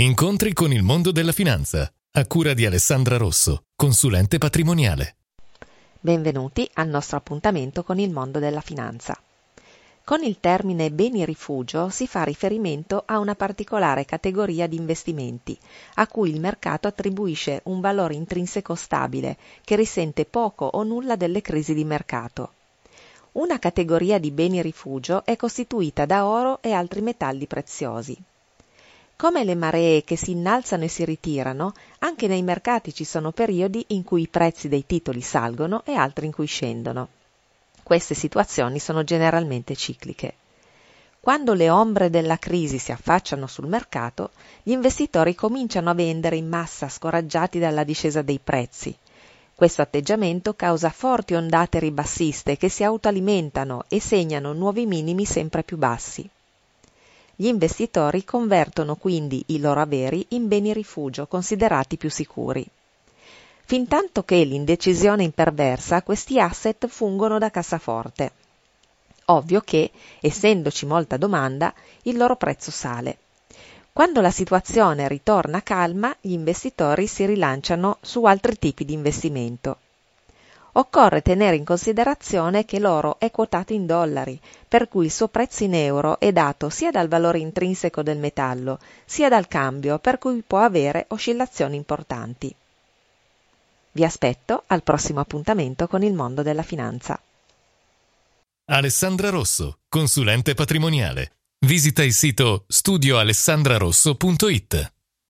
Incontri con il mondo della finanza, a cura di Alessandra Rosso, consulente patrimoniale. Benvenuti al nostro appuntamento con il mondo della finanza. Con il termine beni rifugio si fa riferimento a una particolare categoria di investimenti, a cui il mercato attribuisce un valore intrinseco stabile, che risente poco o nulla delle crisi di mercato. Una categoria di beni rifugio è costituita da oro e altri metalli preziosi. Come le maree che si innalzano e si ritirano, anche nei mercati ci sono periodi in cui i prezzi dei titoli salgono e altri in cui scendono. Queste situazioni sono generalmente cicliche. Quando le ombre della crisi si affacciano sul mercato, gli investitori cominciano a vendere in massa scoraggiati dalla discesa dei prezzi. Questo atteggiamento causa forti ondate ribassiste che si autoalimentano e segnano nuovi minimi sempre più bassi. Gli investitori convertono quindi i loro averi in beni rifugio considerati più sicuri. Fintanto che l'indecisione imperversa, questi asset fungono da cassaforte. Ovvio che, essendoci molta domanda, il loro prezzo sale. Quando la situazione ritorna calma, gli investitori si rilanciano su altri tipi di investimento occorre tenere in considerazione che l'oro è quotato in dollari, per cui il suo prezzo in euro è dato sia dal valore intrinseco del metallo, sia dal cambio, per cui può avere oscillazioni importanti. Vi aspetto al prossimo appuntamento con il mondo della finanza. Alessandra Rosso, consulente patrimoniale. Visita il sito studioalessandrarosso.it.